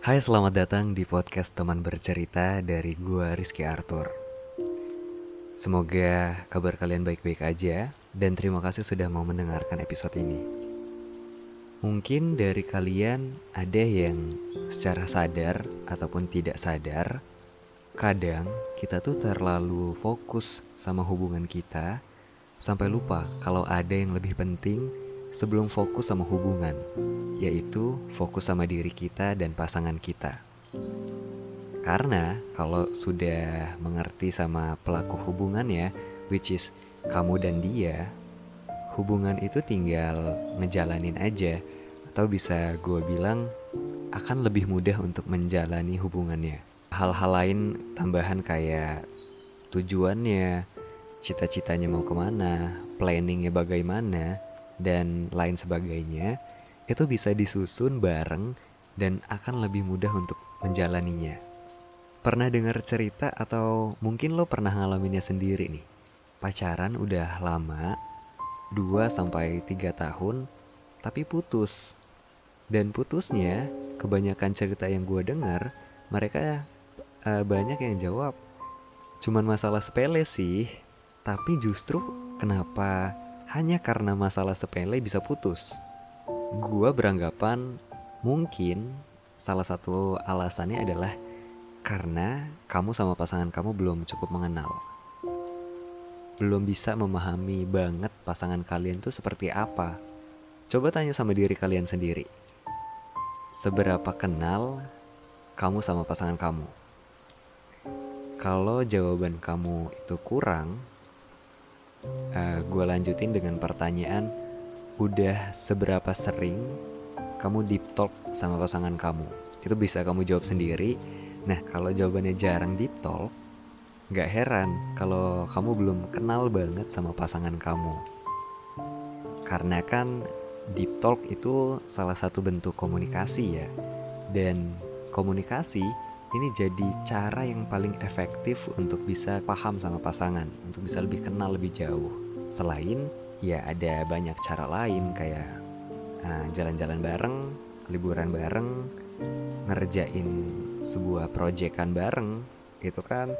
Hai selamat datang di podcast teman bercerita dari gua Rizky Arthur. Semoga kabar kalian baik-baik aja dan terima kasih sudah mau mendengarkan episode ini. Mungkin dari kalian ada yang secara sadar ataupun tidak sadar Kadang kita tuh terlalu fokus sama hubungan kita Sampai lupa kalau ada yang lebih penting sebelum fokus sama hubungan, yaitu fokus sama diri kita dan pasangan kita. Karena kalau sudah mengerti sama pelaku hubungan ya, which is kamu dan dia, hubungan itu tinggal ngejalanin aja atau bisa gue bilang akan lebih mudah untuk menjalani hubungannya. Hal-hal lain tambahan kayak tujuannya, cita-citanya mau ke mana, planningnya bagaimana, dan lain sebagainya itu bisa disusun bareng dan akan lebih mudah untuk menjalaninya. Pernah dengar cerita atau mungkin lo pernah ngalaminnya sendiri nih. Pacaran udah lama, 2 sampai 3 tahun, tapi putus. Dan putusnya, kebanyakan cerita yang gue dengar, mereka uh, banyak yang jawab, cuman masalah sepele sih. Tapi justru kenapa hanya karena masalah sepele bisa putus. Gua beranggapan mungkin salah satu alasannya adalah karena kamu sama pasangan kamu belum cukup mengenal. Belum bisa memahami banget pasangan kalian tuh seperti apa. Coba tanya sama diri kalian sendiri. Seberapa kenal kamu sama pasangan kamu? Kalau jawaban kamu itu kurang, uh, eh, gue lanjutin dengan pertanyaan udah seberapa sering kamu deep talk sama pasangan kamu? Itu bisa kamu jawab sendiri. Nah kalau jawabannya jarang deep talk Gak heran kalau kamu belum kenal banget sama pasangan kamu. Karena kan deep talk itu salah satu bentuk komunikasi ya. Dan komunikasi ini jadi cara yang paling efektif untuk bisa paham sama pasangan, untuk bisa lebih kenal lebih jauh. Selain ya ada banyak cara lain kayak jalan ah, jalan-jalan bareng, liburan bareng, ngerjain sebuah proyekan bareng, itu kan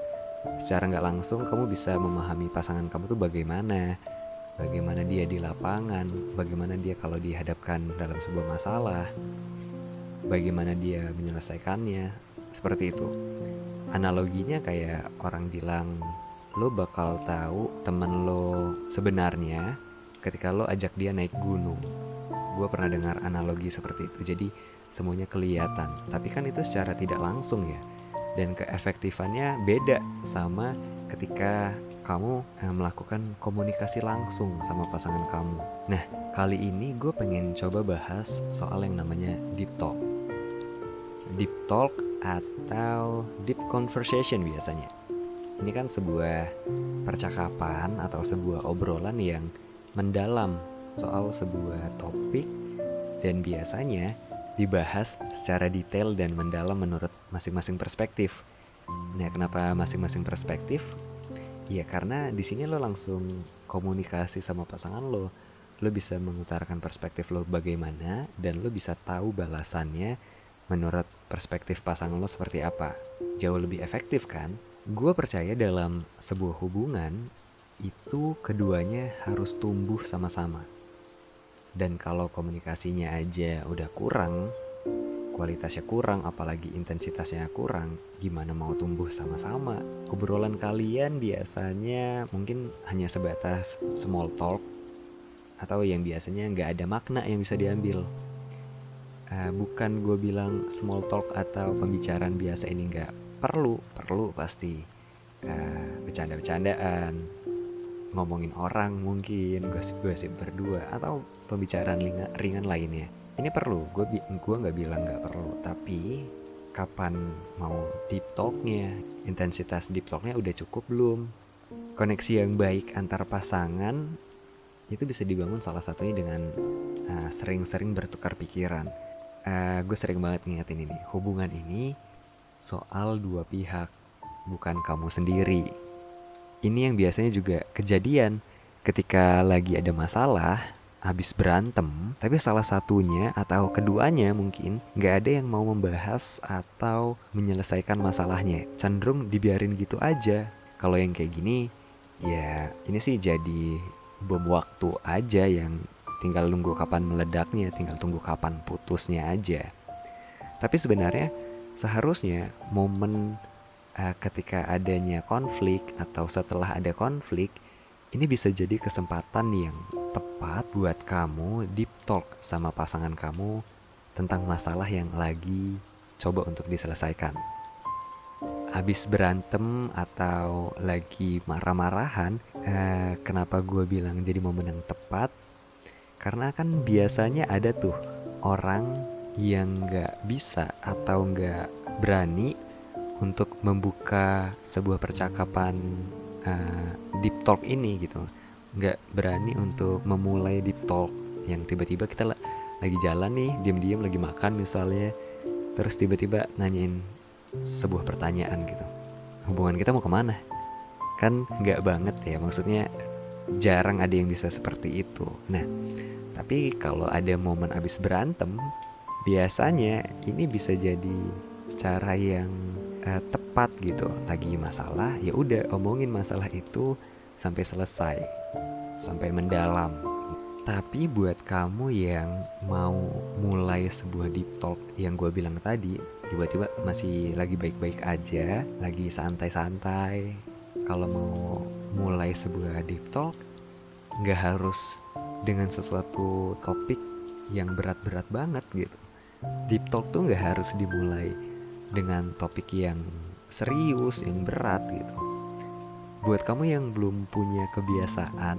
secara nggak langsung kamu bisa memahami pasangan kamu tuh bagaimana, bagaimana dia di lapangan, bagaimana dia kalau dihadapkan dalam sebuah masalah, bagaimana dia menyelesaikannya, seperti itu. Analoginya kayak orang bilang lo bakal tahu temen lo sebenarnya ketika lo ajak dia naik gunung. Gue pernah dengar analogi seperti itu. Jadi semuanya kelihatan. Tapi kan itu secara tidak langsung ya. Dan keefektifannya beda sama ketika kamu eh, melakukan komunikasi langsung sama pasangan kamu. Nah, kali ini gue pengen coba bahas soal yang namanya deep talk. Deep talk atau deep conversation biasanya. Ini kan sebuah percakapan atau sebuah obrolan yang mendalam soal sebuah topik dan biasanya dibahas secara detail dan mendalam menurut masing-masing perspektif. Nah, kenapa masing-masing perspektif? Ya karena di sini lo langsung komunikasi sama pasangan lo. Lo bisa mengutarakan perspektif lo bagaimana dan lo bisa tahu balasannya menurut perspektif pasangan lo seperti apa? Jauh lebih efektif kan? Gue percaya dalam sebuah hubungan itu keduanya harus tumbuh sama-sama. Dan kalau komunikasinya aja udah kurang, kualitasnya kurang, apalagi intensitasnya kurang, gimana mau tumbuh sama-sama? Obrolan kalian biasanya mungkin hanya sebatas small talk atau yang biasanya nggak ada makna yang bisa diambil uh, bukan gue bilang small talk atau pembicaraan biasa ini nggak perlu perlu pasti. Uh, bercanda-bercandaan ngomongin orang mungkin gosip-gosip berdua atau pembicaraan ringan, ringan lainnya. Ini perlu gue gue nggak bilang nggak perlu. Tapi kapan mau deep talknya intensitas deep talknya udah cukup belum? Koneksi yang baik antar pasangan itu bisa dibangun salah satunya dengan sering-sering uh, bertukar pikiran uh, gue sering banget ngingetin ini hubungan ini soal dua pihak bukan kamu sendiri ini yang biasanya juga kejadian ketika lagi ada masalah habis berantem, tapi salah satunya atau keduanya mungkin nggak ada yang mau membahas atau menyelesaikan masalahnya. Cenderung dibiarin gitu aja. Kalau yang kayak gini, ya ini sih jadi bom waktu aja yang tinggal nunggu kapan meledaknya, tinggal tunggu kapan putusnya aja. Tapi sebenarnya seharusnya momen uh, ketika adanya konflik atau setelah ada konflik ini bisa jadi kesempatan yang tepat buat kamu deep talk sama pasangan kamu tentang masalah yang lagi coba untuk diselesaikan. Habis berantem atau lagi marah-marahan, eh, kenapa gue bilang jadi momen yang tepat? Karena kan biasanya ada tuh orang yang gak bisa atau gak berani untuk membuka sebuah percakapan uh, deep talk ini gitu. Nggak berani untuk memulai deep talk yang tiba-tiba kita lagi jalan nih diam-diam lagi makan misalnya terus tiba-tiba nanyain sebuah pertanyaan gitu. Hubungan kita mau ke mana? Kan nggak banget ya maksudnya jarang ada yang bisa seperti itu. Nah tapi kalau ada momen abis berantem biasanya ini bisa jadi cara yang uh, tepat gitu. Lagi masalah ya udah omongin masalah itu sampai selesai sampai mendalam. Tapi buat kamu yang mau mulai sebuah deep talk yang gue bilang tadi tiba-tiba masih lagi baik-baik aja lagi santai-santai kalau mau mulai sebuah deep talk nggak harus dengan sesuatu topik yang berat-berat banget gitu deep talk tuh nggak harus dimulai dengan topik yang serius, yang berat gitu. Buat kamu yang belum punya kebiasaan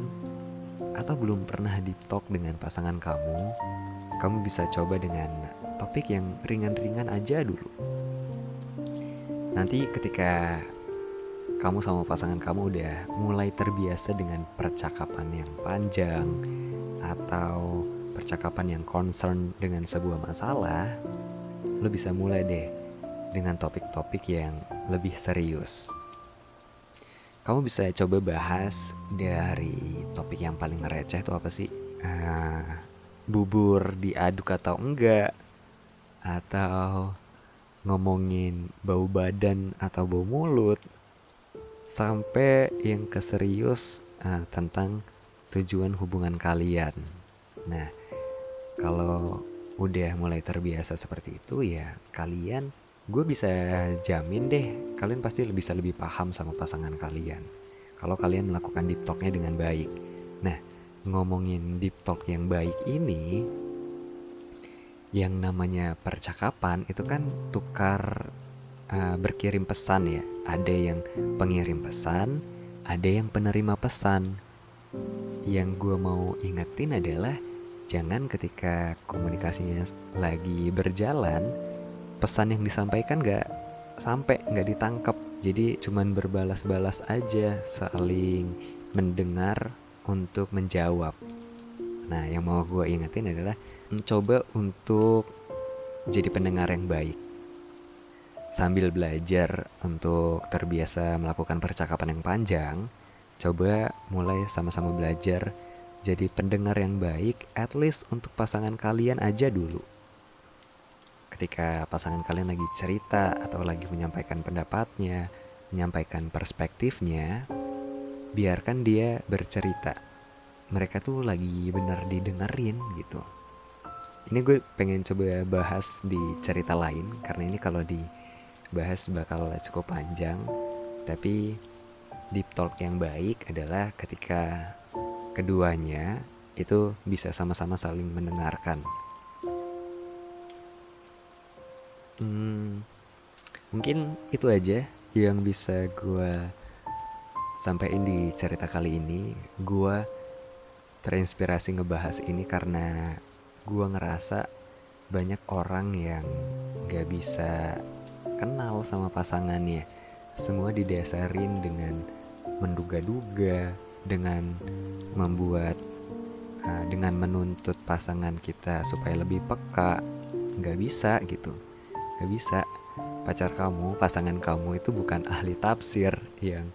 atau belum pernah di talk dengan pasangan kamu, kamu bisa coba dengan topik yang ringan-ringan aja dulu. Nanti ketika kamu sama pasangan kamu udah mulai terbiasa dengan percakapan yang panjang atau percakapan yang concern dengan sebuah masalah, lo bisa mulai deh dengan topik-topik yang lebih serius. Kamu bisa coba bahas dari topik yang paling receh itu apa sih? Uh, bubur diaduk atau enggak? Atau ngomongin bau badan atau bau mulut? Sampai yang keserius uh, tentang tujuan hubungan kalian. Nah, kalau udah mulai terbiasa seperti itu ya kalian gue bisa jamin deh kalian pasti bisa lebih paham sama pasangan kalian kalau kalian melakukan deep talknya dengan baik nah ngomongin deep talk yang baik ini yang namanya percakapan itu kan tukar uh, berkirim pesan ya. Ada yang pengirim pesan ada yang penerima pesan. Yang gue mau ingetin adalah jangan ketika komunikasinya lagi berjalan pesan yang disampaikan gak sampai nggak ditangkap jadi cuman berbalas-balas aja saling mendengar untuk menjawab. Nah yang mau gue ingetin adalah mencoba untuk jadi pendengar yang baik sambil belajar untuk terbiasa melakukan percakapan yang panjang coba mulai sama-sama belajar jadi pendengar yang baik at least untuk pasangan kalian aja dulu ketika pasangan kalian lagi cerita atau lagi menyampaikan pendapatnya, menyampaikan perspektifnya, biarkan dia bercerita. Mereka tuh lagi bener didengerin gitu. Ini gue pengen coba bahas di cerita lain karena ini kalau dibahas bakal cukup panjang. Tapi deep talk yang baik adalah ketika keduanya itu bisa sama-sama saling mendengarkan Hmm, mungkin itu aja yang bisa gue sampaikan di cerita kali ini. Gue terinspirasi ngebahas ini karena gue ngerasa banyak orang yang gak bisa kenal sama pasangannya. Semua didasarin dengan menduga-duga, dengan membuat uh, dengan menuntut pasangan kita supaya lebih peka, nggak bisa gitu Gak bisa pacar kamu, pasangan kamu itu bukan ahli tafsir yang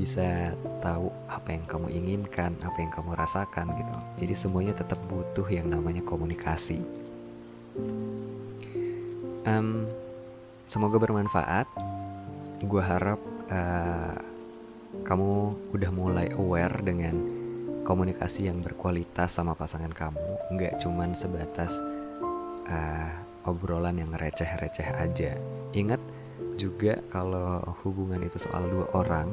bisa tahu apa yang kamu inginkan, apa yang kamu rasakan gitu. Jadi semuanya tetap butuh yang namanya komunikasi. Um, semoga bermanfaat. Gue harap uh, kamu udah mulai aware dengan komunikasi yang berkualitas sama pasangan kamu, nggak cuman sebatas uh, obrolan yang receh-receh aja. Ingat juga kalau hubungan itu soal dua orang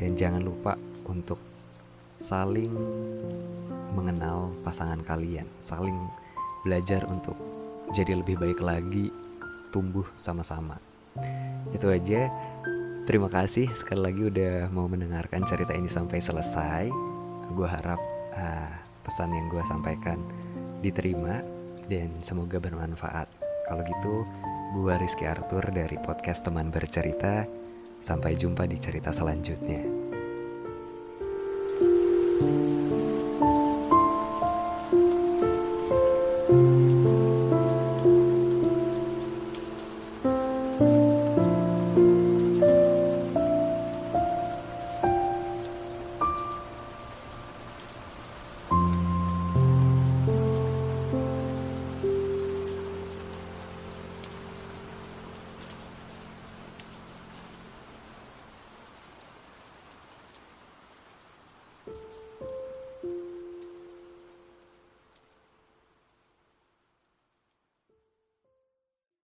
dan jangan lupa untuk saling mengenal pasangan kalian, saling belajar untuk jadi lebih baik lagi, tumbuh sama-sama. Itu aja. Terima kasih sekali lagi udah mau mendengarkan cerita ini sampai selesai. Gue harap uh, pesan yang gue sampaikan diterima dan semoga bermanfaat. Kalau gitu, gue Rizky Arthur dari podcast Teman Bercerita. Sampai jumpa di cerita selanjutnya.